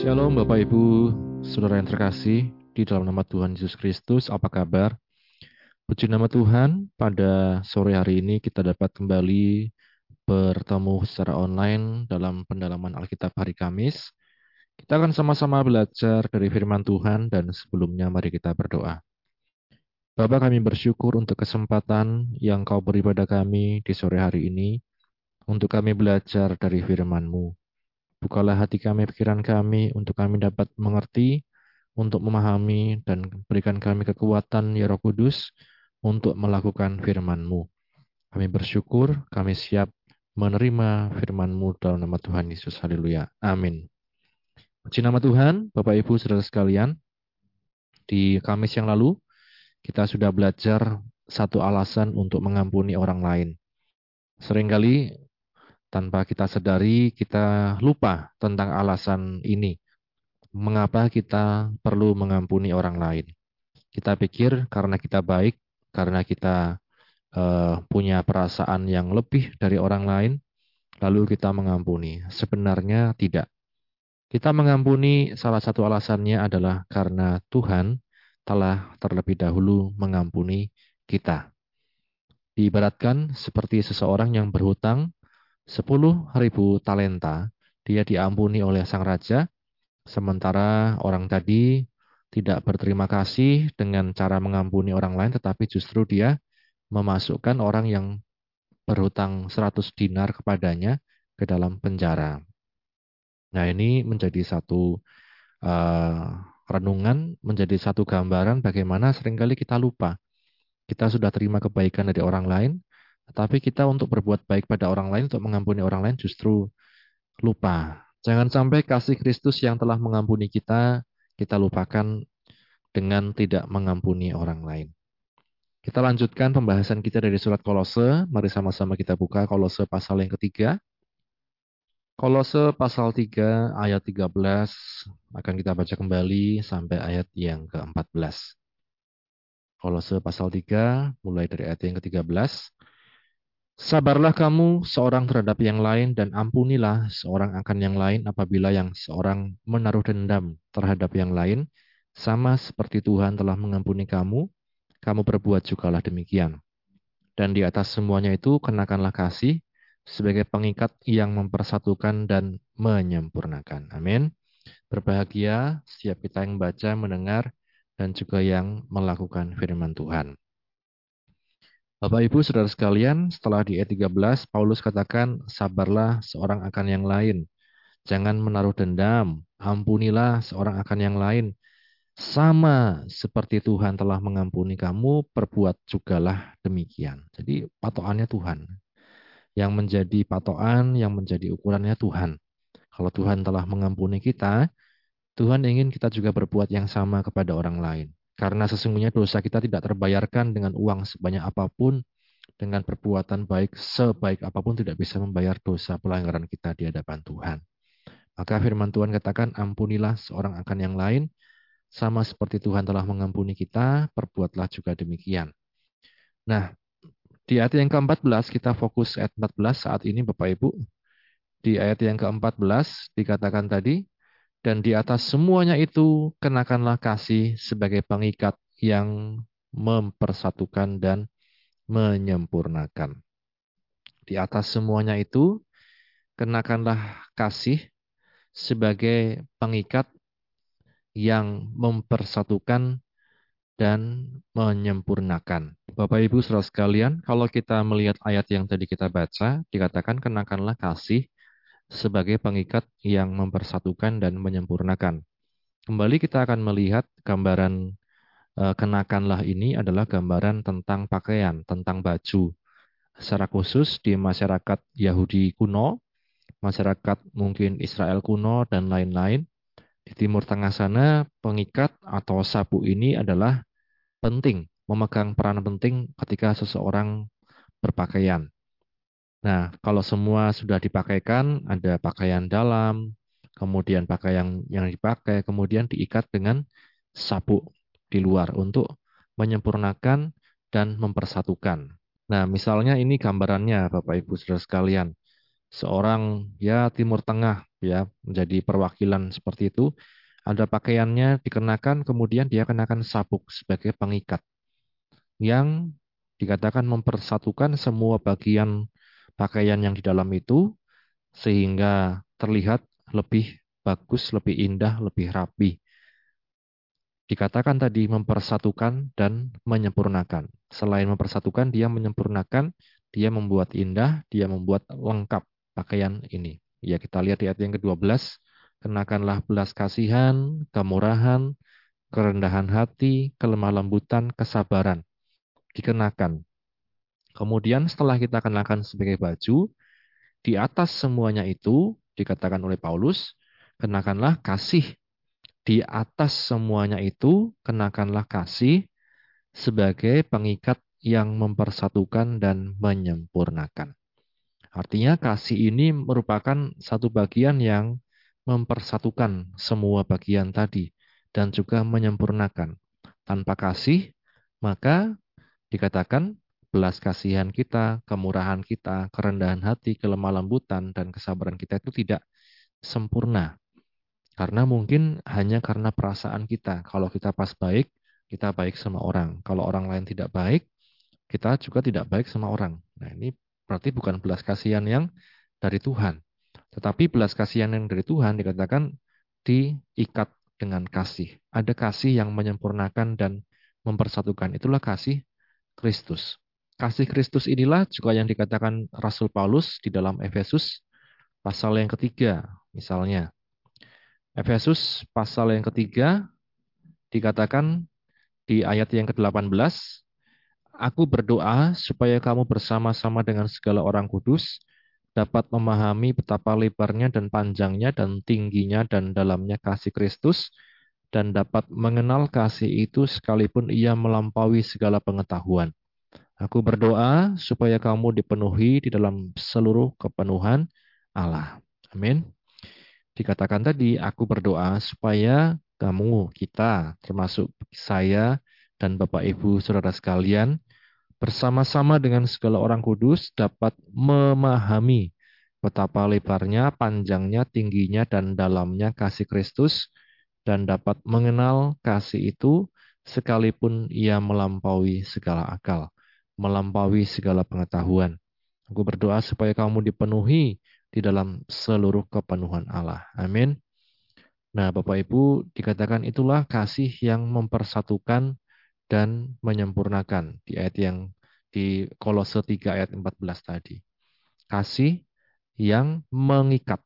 Shalom Bapak Ibu, Saudara yang terkasih, di dalam nama Tuhan Yesus Kristus, apa kabar? Puji nama Tuhan, pada sore hari ini kita dapat kembali bertemu secara online dalam pendalaman Alkitab hari Kamis. Kita akan sama-sama belajar dari firman Tuhan dan sebelumnya mari kita berdoa. Bapak kami bersyukur untuk kesempatan yang kau beri pada kami di sore hari ini, untuk kami belajar dari firman-Mu. Bukalah hati kami, pikiran kami, untuk kami dapat mengerti, untuk memahami, dan berikan kami kekuatan, ya Roh Kudus, untuk melakukan firman-Mu. Kami bersyukur, kami siap menerima firman-Mu dalam nama Tuhan Yesus. Haleluya. Amin. Puji nama Tuhan, Bapak Ibu, Saudara sekalian. Di Kamis yang lalu, kita sudah belajar satu alasan untuk mengampuni orang lain. Seringkali tanpa kita sadari, kita lupa tentang alasan ini. Mengapa kita perlu mengampuni orang lain? Kita pikir karena kita baik, karena kita uh, punya perasaan yang lebih dari orang lain, lalu kita mengampuni. Sebenarnya tidak. Kita mengampuni salah satu alasannya adalah karena Tuhan telah terlebih dahulu mengampuni kita. Diibaratkan seperti seseorang yang berhutang sepuluh ribu talenta dia diampuni oleh sang raja, sementara orang tadi tidak berterima kasih dengan cara mengampuni orang lain, tetapi justru dia memasukkan orang yang berhutang 100 dinar kepadanya ke dalam penjara. Nah ini menjadi satu uh, renungan, menjadi satu gambaran bagaimana sering kali kita lupa. Kita sudah terima kebaikan dari orang lain, tetapi kita untuk berbuat baik pada orang lain, untuk mengampuni orang lain justru lupa. Jangan sampai kasih Kristus yang telah mengampuni kita, kita lupakan dengan tidak mengampuni orang lain. Kita lanjutkan pembahasan kita dari surat Kolose. Mari sama-sama kita buka Kolose pasal yang ketiga. Kolose pasal 3 ayat 13 akan kita baca kembali sampai ayat yang ke-14. Kolose pasal 3 mulai dari ayat yang ke-13. Sabarlah kamu seorang terhadap yang lain dan ampunilah seorang akan yang lain apabila yang seorang menaruh dendam terhadap yang lain, sama seperti Tuhan telah mengampuni kamu, kamu berbuat jugalah demikian. Dan di atas semuanya itu kenakanlah kasih sebagai pengikat yang mempersatukan dan menyempurnakan. Amin. Berbahagia setiap kita yang baca, mendengar, dan juga yang melakukan firman Tuhan. Bapak Ibu Saudara sekalian, setelah di ayat 13 Paulus katakan sabarlah seorang akan yang lain. Jangan menaruh dendam, ampunilah seorang akan yang lain. Sama seperti Tuhan telah mengampuni kamu, perbuat jugalah demikian. Jadi patokannya Tuhan. Yang menjadi patokan, yang menjadi ukurannya Tuhan. Kalau Tuhan telah mengampuni kita, Tuhan ingin kita juga berbuat yang sama kepada orang lain. Karena sesungguhnya dosa kita tidak terbayarkan dengan uang sebanyak apa pun, dengan perbuatan baik sebaik apa pun tidak bisa membayar dosa pelanggaran kita di hadapan Tuhan. Maka firman Tuhan katakan, ampunilah seorang akan yang lain, sama seperti Tuhan telah mengampuni kita, perbuatlah juga demikian. Nah, di ayat yang ke-14 kita fokus ayat 14 saat ini Bapak Ibu. Di ayat yang ke-14 dikatakan tadi, dan di atas semuanya itu kenakanlah kasih sebagai pengikat yang mempersatukan dan menyempurnakan. Di atas semuanya itu kenakanlah kasih sebagai pengikat yang mempersatukan dan menyempurnakan. Bapak Ibu saudara sekalian, kalau kita melihat ayat yang tadi kita baca, dikatakan kenakanlah kasih sebagai pengikat yang mempersatukan dan menyempurnakan. Kembali kita akan melihat gambaran e, kenakanlah ini adalah gambaran tentang pakaian, tentang baju. Secara khusus di masyarakat Yahudi kuno, masyarakat mungkin Israel kuno dan lain-lain, di Timur Tengah sana pengikat atau sapu ini adalah penting, memegang peran penting ketika seseorang berpakaian. Nah, kalau semua sudah dipakaikan, ada pakaian dalam, kemudian pakaian yang dipakai, kemudian diikat dengan sabuk di luar untuk menyempurnakan dan mempersatukan. Nah, misalnya ini gambarannya Bapak Ibu Saudara sekalian. seorang ya Timur Tengah ya menjadi perwakilan seperti itu ada pakaiannya dikenakan kemudian dia kenakan sabuk sebagai pengikat yang dikatakan mempersatukan semua bagian pakaian yang di dalam itu sehingga terlihat lebih bagus, lebih indah, lebih rapi. Dikatakan tadi mempersatukan dan menyempurnakan. Selain mempersatukan, dia menyempurnakan, dia membuat indah, dia membuat lengkap pakaian ini. Ya kita lihat di ayat yang ke-12, kenakanlah belas kasihan, kemurahan, kerendahan hati, kelemah lembutan, kesabaran dikenakan. Kemudian setelah kita kenakan sebagai baju, di atas semuanya itu dikatakan oleh Paulus, kenakanlah kasih. Di atas semuanya itu kenakanlah kasih sebagai pengikat yang mempersatukan dan menyempurnakan. Artinya kasih ini merupakan satu bagian yang mempersatukan semua bagian tadi dan juga menyempurnakan. Tanpa kasih, maka Dikatakan belas kasihan kita, kemurahan kita, kerendahan hati, kelemah lembutan, dan kesabaran kita itu tidak sempurna. Karena mungkin hanya karena perasaan kita. Kalau kita pas baik, kita baik sama orang. Kalau orang lain tidak baik, kita juga tidak baik sama orang. Nah ini berarti bukan belas kasihan yang dari Tuhan. Tetapi belas kasihan yang dari Tuhan dikatakan diikat dengan kasih. Ada kasih yang menyempurnakan dan mempersatukan. Itulah kasih Kristus. Kasih Kristus inilah juga yang dikatakan Rasul Paulus di dalam Efesus pasal yang ketiga, misalnya. Efesus pasal yang ketiga dikatakan di ayat yang ke-18, Aku berdoa supaya kamu bersama-sama dengan segala orang kudus dapat memahami betapa lebarnya dan panjangnya dan tingginya dan dalamnya kasih Kristus dan dapat mengenal kasih itu sekalipun ia melampaui segala pengetahuan. Aku berdoa supaya kamu dipenuhi di dalam seluruh kepenuhan Allah. Amin. Dikatakan tadi, aku berdoa supaya kamu, kita, termasuk saya dan Bapak Ibu Saudara sekalian, bersama-sama dengan segala orang kudus dapat memahami betapa lebarnya, panjangnya, tingginya, dan dalamnya kasih Kristus, dan dapat mengenal kasih itu sekalipun ia melampaui segala akal, melampaui segala pengetahuan. Aku berdoa supaya kamu dipenuhi di dalam seluruh kepenuhan Allah. Amin. Nah, Bapak Ibu, dikatakan itulah kasih yang mempersatukan dan menyempurnakan di ayat yang di Kolose 3 ayat 14 tadi. Kasih yang mengikat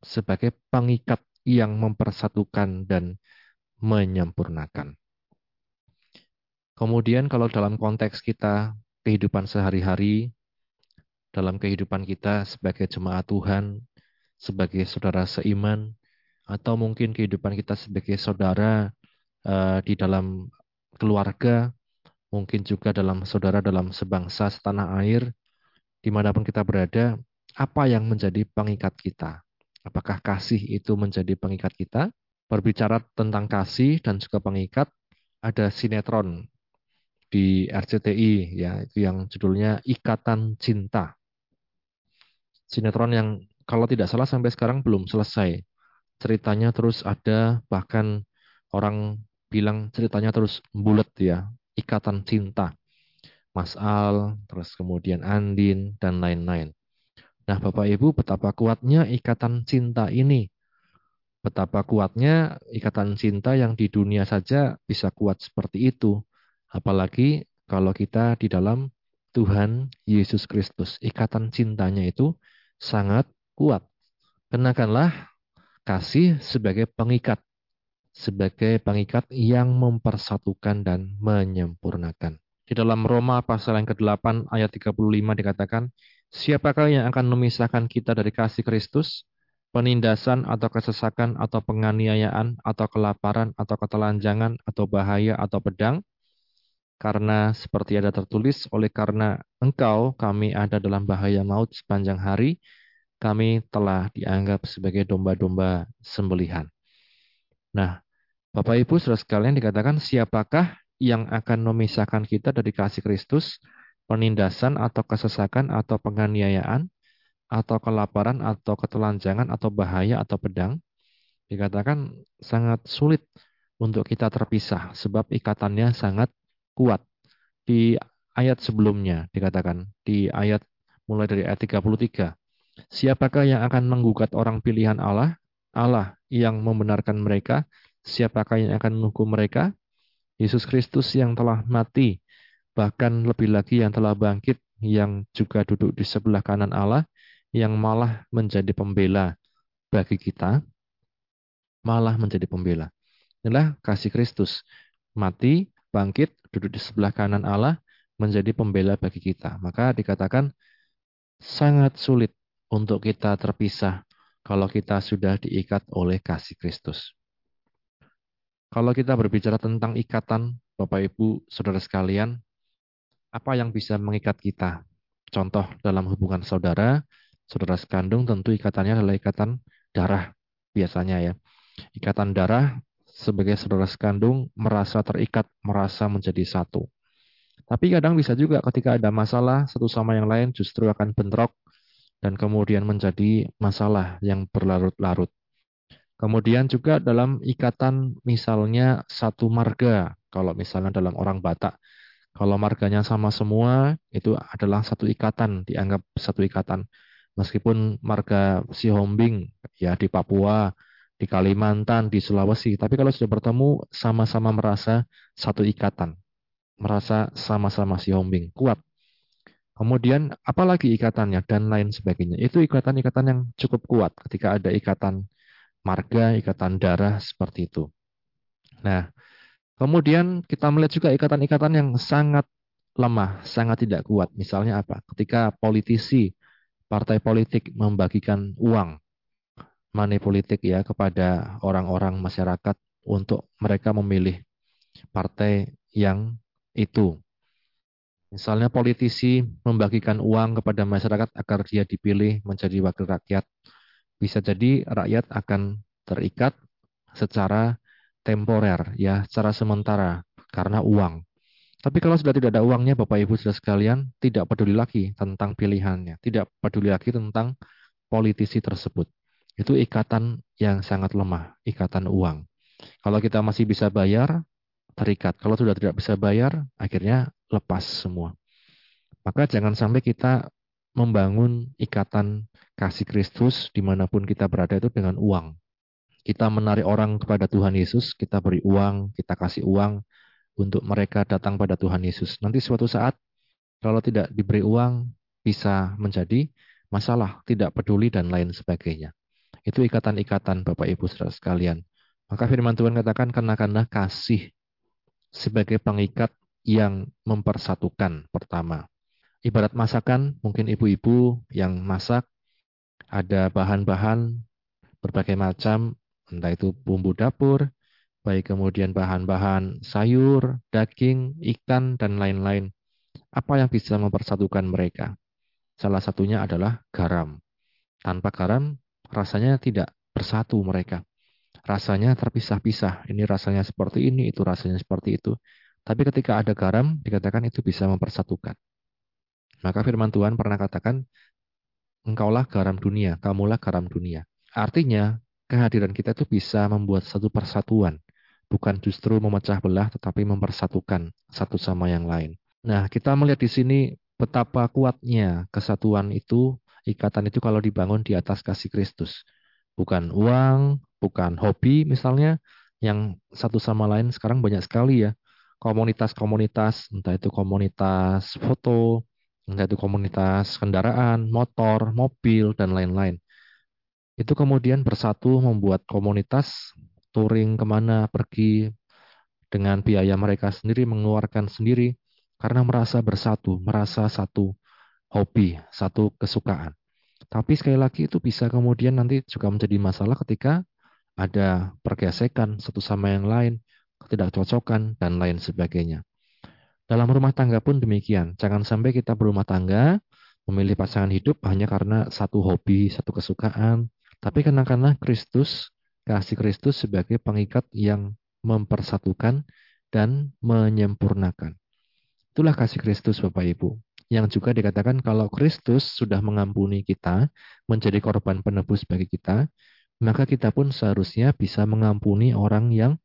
sebagai pengikat yang mempersatukan dan menyempurnakan. Kemudian kalau dalam konteks kita kehidupan sehari-hari, dalam kehidupan kita sebagai jemaat Tuhan, sebagai saudara seiman, atau mungkin kehidupan kita sebagai saudara uh, di dalam keluarga, mungkin juga dalam saudara dalam sebangsa setanah air, di mana pun kita berada, apa yang menjadi pengikat kita? Apakah kasih itu menjadi pengikat kita? Berbicara tentang kasih dan juga pengikat, ada sinetron di RCTI ya itu yang judulnya Ikatan Cinta. Sinetron yang kalau tidak salah sampai sekarang belum selesai. Ceritanya terus ada bahkan orang bilang ceritanya terus bulat ya, Ikatan Cinta. Mas Al, terus kemudian Andin dan lain-lain. Nah, Bapak Ibu, betapa kuatnya ikatan cinta ini. Betapa kuatnya ikatan cinta yang di dunia saja bisa kuat seperti itu. Apalagi kalau kita di dalam Tuhan Yesus Kristus. Ikatan cintanya itu sangat kuat. Kenakanlah kasih sebagai pengikat. Sebagai pengikat yang mempersatukan dan menyempurnakan. Di dalam Roma pasal yang ke-8 ayat 35 dikatakan, Siapakah yang akan memisahkan kita dari kasih Kristus? Penindasan atau kesesakan atau penganiayaan atau kelaparan atau ketelanjangan atau bahaya atau pedang? Karena seperti ada tertulis, oleh karena engkau kami ada dalam bahaya maut sepanjang hari, kami telah dianggap sebagai domba-domba sembelihan. Nah, Bapak Ibu saudara sekalian dikatakan siapakah yang akan memisahkan kita dari kasih Kristus? penindasan atau kesesakan atau penganiayaan atau kelaparan atau ketelanjangan atau bahaya atau pedang, dikatakan sangat sulit untuk kita terpisah sebab ikatannya sangat kuat. Di ayat sebelumnya dikatakan di ayat mulai dari ayat 33. Siapakah yang akan menggugat orang pilihan Allah? Allah yang membenarkan mereka. Siapakah yang akan menghukum mereka? Yesus Kristus yang telah mati, bahkan lebih lagi yang telah bangkit, yang juga duduk di sebelah kanan Allah, yang malah menjadi pembela bagi kita, malah menjadi pembela. Inilah kasih Kristus. Mati, bangkit, duduk di sebelah kanan Allah, menjadi pembela bagi kita. Maka dikatakan sangat sulit untuk kita terpisah kalau kita sudah diikat oleh kasih Kristus. Kalau kita berbicara tentang ikatan, Bapak Ibu, Saudara sekalian, apa yang bisa mengikat kita? Contoh dalam hubungan saudara, saudara sekandung tentu ikatannya adalah ikatan darah biasanya ya. Ikatan darah sebagai saudara sekandung merasa terikat, merasa menjadi satu. Tapi kadang bisa juga ketika ada masalah satu sama yang lain justru akan bentrok dan kemudian menjadi masalah yang berlarut-larut. Kemudian juga dalam ikatan misalnya satu marga, kalau misalnya dalam orang Batak, kalau marganya sama semua, itu adalah satu ikatan, dianggap satu ikatan. Meskipun marga Sihombing ya di Papua, di Kalimantan, di Sulawesi, tapi kalau sudah bertemu sama-sama merasa satu ikatan. Merasa sama-sama Sihombing, kuat. Kemudian apalagi ikatannya dan lain sebagainya. Itu ikatan-ikatan yang cukup kuat ketika ada ikatan marga, ikatan darah seperti itu. Nah, kemudian kita melihat juga ikatan-ikatan yang sangat lemah, sangat tidak kuat. Misalnya apa? Ketika politisi partai politik membagikan uang money politik ya kepada orang-orang masyarakat untuk mereka memilih partai yang itu. Misalnya politisi membagikan uang kepada masyarakat agar dia dipilih menjadi wakil rakyat. Bisa jadi rakyat akan terikat secara temporer ya, secara sementara karena uang. Tapi kalau sudah tidak ada uangnya, Bapak Ibu sudah sekalian, tidak peduli lagi tentang pilihannya, tidak peduli lagi tentang politisi tersebut. Itu ikatan yang sangat lemah, ikatan uang. Kalau kita masih bisa bayar, terikat. Kalau sudah tidak bisa bayar, akhirnya lepas semua. Maka jangan sampai kita membangun ikatan kasih Kristus di mana pun kita berada itu dengan uang. Kita menarik orang kepada Tuhan Yesus, kita beri uang, kita kasih uang, untuk mereka datang pada Tuhan Yesus. Nanti suatu saat kalau tidak diberi uang bisa menjadi masalah, tidak peduli dan lain sebagainya. Itu ikatan-ikatan Bapak Ibu Saudara sekalian. Maka firman Tuhan katakan kenakanlah kasih sebagai pengikat yang mempersatukan pertama. Ibarat masakan, mungkin ibu-ibu yang masak, ada bahan-bahan berbagai macam, entah itu bumbu dapur, baik kemudian bahan-bahan sayur, daging, ikan, dan lain-lain. Apa yang bisa mempersatukan mereka? Salah satunya adalah garam. Tanpa garam, rasanya tidak bersatu mereka. Rasanya terpisah-pisah. Ini rasanya seperti ini, itu rasanya seperti itu. Tapi ketika ada garam, dikatakan itu bisa mempersatukan. Maka firman Tuhan pernah katakan, engkaulah garam dunia, kamulah garam dunia. Artinya, kehadiran kita itu bisa membuat satu persatuan bukan justru memecah belah tetapi mempersatukan satu sama yang lain. Nah, kita melihat di sini betapa kuatnya kesatuan itu, ikatan itu kalau dibangun di atas kasih Kristus. Bukan uang, bukan hobi misalnya, yang satu sama lain sekarang banyak sekali ya. Komunitas-komunitas, entah itu komunitas foto, entah itu komunitas kendaraan, motor, mobil, dan lain-lain. Itu kemudian bersatu membuat komunitas touring ke mana, pergi dengan biaya mereka sendiri, mengeluarkan sendiri, karena merasa bersatu, merasa satu hobi, satu kesukaan. Tapi sekali lagi itu bisa kemudian nanti juga menjadi masalah ketika ada pergesekan satu sama yang lain, ketidakcocokan, dan lain sebagainya. Dalam rumah tangga pun demikian. Jangan sampai kita berumah tangga, memilih pasangan hidup hanya karena satu hobi, satu kesukaan. Tapi karena Kristus kasih Kristus sebagai pengikat yang mempersatukan dan menyempurnakan. Itulah kasih Kristus Bapak Ibu, yang juga dikatakan kalau Kristus sudah mengampuni kita, menjadi korban penebus bagi kita, maka kita pun seharusnya bisa mengampuni orang yang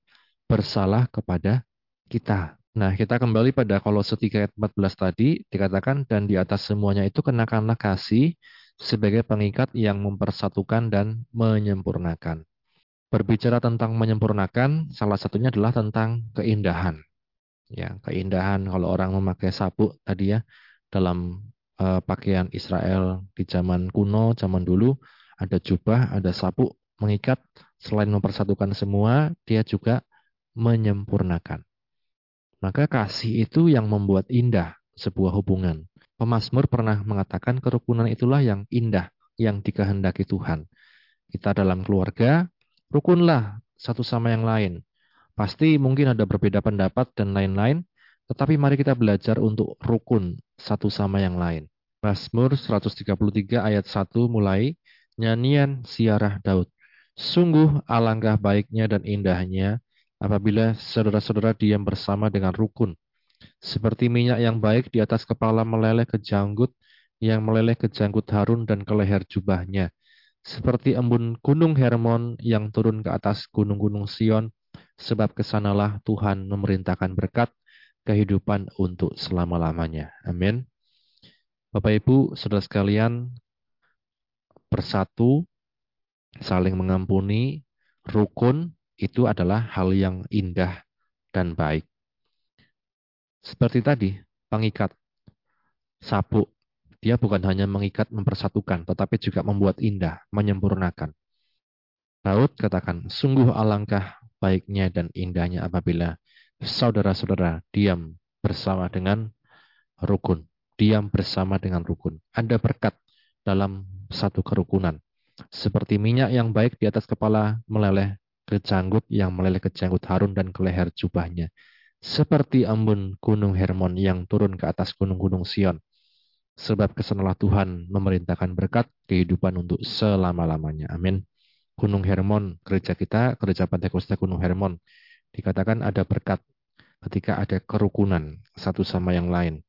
bersalah kepada kita. Nah, kita kembali pada Kolose 3 ayat 14 tadi, dikatakan, dan di atas semuanya itu kenakanlah kasih sebagai pengikat yang mempersatukan dan menyempurnakan. Berbicara tentang menyempurnakan, salah satunya adalah tentang keindahan. Ya, keindahan kalau orang memakai sabuk tadi ya, dalam uh, pakaian Israel di zaman kuno, zaman dulu, ada jubah, ada sabuk mengikat, selain mempersatukan semua, dia juga menyempurnakan. Maka kasih itu yang membuat indah sebuah hubungan. Pemasmur pernah mengatakan kerukunan itulah yang indah, yang dikehendaki Tuhan. Kita dalam keluarga, rukunlah satu sama yang lain. Pasti mungkin ada berbeda pendapat dan lain-lain, tetapi mari kita belajar untuk rukun satu sama yang lain. Mazmur 133 ayat 1 mulai, nyanyian siarah Daud. Sungguh alangkah baiknya dan indahnya apabila saudara-saudara diam bersama dengan rukun. Seperti minyak yang baik di atas kepala meleleh ke janggut, yang meleleh ke janggut Harun dan ke leher jubahnya. Seperti embun gunung Hermon yang turun ke atas gunung-gunung Sion, sebab ke sanalah Tuhan memerintahkan berkat, kehidupan untuk selama-lamanya. Amin. Bapak Ibu, saudara sekalian, bersatu, saling mengampuni, rukun, itu adalah hal yang indah dan baik. Seperti tadi, pengikat, sabuk, dia bukan hanya mengikat mempersatukan, tetapi juga membuat indah, menyempurnakan. Daud katakan, sungguh alangkah baiknya dan indahnya apabila saudara-saudara diam bersama dengan rukun. Diam bersama dengan rukun. Ada berkat dalam satu kerukunan. Seperti minyak yang baik di atas kepala meleleh ke janggut yang meleleh ke janggut Harun dan ke leher jubahnya. Seperti embun gunung Hermon yang turun ke atas gunung-gunung Sion. Sebab ke sanalah Tuhan memerintahkan berkat kehidupan untuk selama-lamanya. Amin. Gunung Hermon, gereja kita, gereja Pantai Kosta Gunung Hermon dikatakan ada berkat ketika ada kerukunan satu sama yang lain.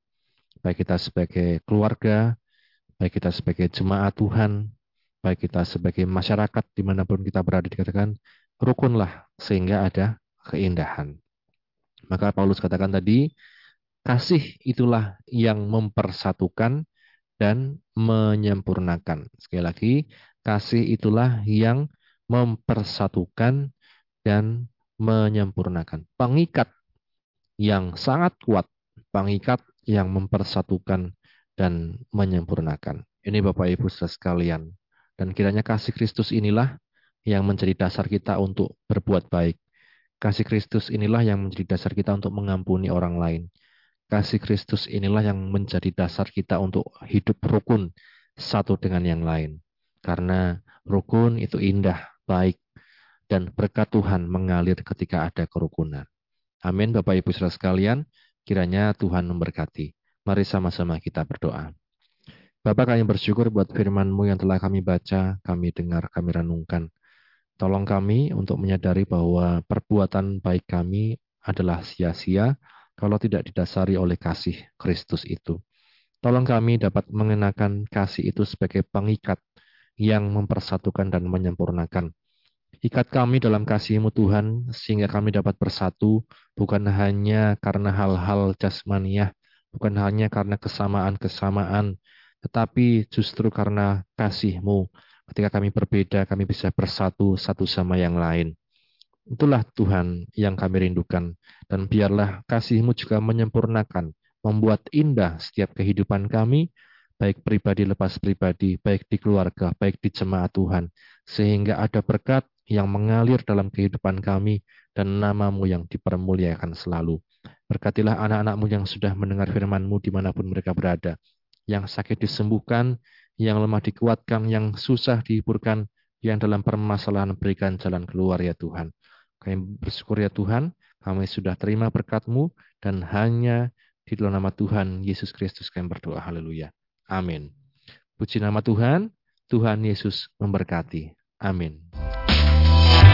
Baik kita sebagai keluarga, baik kita sebagai jemaat Tuhan, baik kita sebagai masyarakat di mana pun kita berada dikatakan rukunlah sehingga ada keindahan. Maka Paulus katakan tadi, kasih itulah yang mempersatukan dan menyempurnakan. Sekali lagi, kasih itulah yang mempersatukan dan menyempurnakan. Pengikat yang sangat kuat, pengikat yang mempersatukan dan menyempurnakan. Ini Bapak Ibu sekalian. Dan kiranya kasih Kristus inilah yang menjadi dasar kita untuk berbuat baik. Kasih Kristus inilah yang menjadi dasar kita untuk mengampuni orang lain. Kasih Kristus inilah yang menjadi dasar kita untuk hidup rukun satu dengan yang lain. Karena rukun itu indah, baik, dan berkat Tuhan mengalir ketika ada kerukunan. Amin Bapak Ibu Saudara sekalian, kiranya Tuhan memberkati. Mari sama-sama kita berdoa. Bapak kami bersyukur buat firman-Mu yang telah kami baca, kami dengar, kami renungkan. Tolong kami untuk menyadari bahwa perbuatan baik kami adalah sia-sia kalau tidak didasari oleh kasih Kristus itu. Tolong kami dapat mengenakan kasih itu sebagai pengikat yang mempersatukan dan menyempurnakan Ikat kami dalam kasih-Mu Tuhan, sehingga kami dapat bersatu, bukan hanya karena hal-hal jasmaniah, bukan hanya karena kesamaan-kesamaan, tetapi justru karena kasih-Mu. Ketika kami berbeda, kami bisa bersatu satu sama yang lain. Itulah Tuhan yang kami rindukan. Dan biarlah kasih-Mu juga menyempurnakan, membuat indah setiap kehidupan kami, baik pribadi lepas pribadi, baik di keluarga, baik di jemaat Tuhan. Sehingga ada berkat yang mengalir dalam kehidupan kami dan namamu yang dipermuliakan selalu. Berkatilah anak-anakmu yang sudah mendengar firmanmu di mana pun mereka berada. Yang sakit disembuhkan, yang lemah dikuatkan, yang susah dihiburkan, yang dalam permasalahan berikan jalan keluar ya Tuhan. Kami bersyukur ya Tuhan, kami sudah terima berkatmu dan hanya di dalam nama Tuhan Yesus Kristus kami berdoa. Haleluya. Amin. Puji nama Tuhan, Tuhan Yesus memberkati. Amin.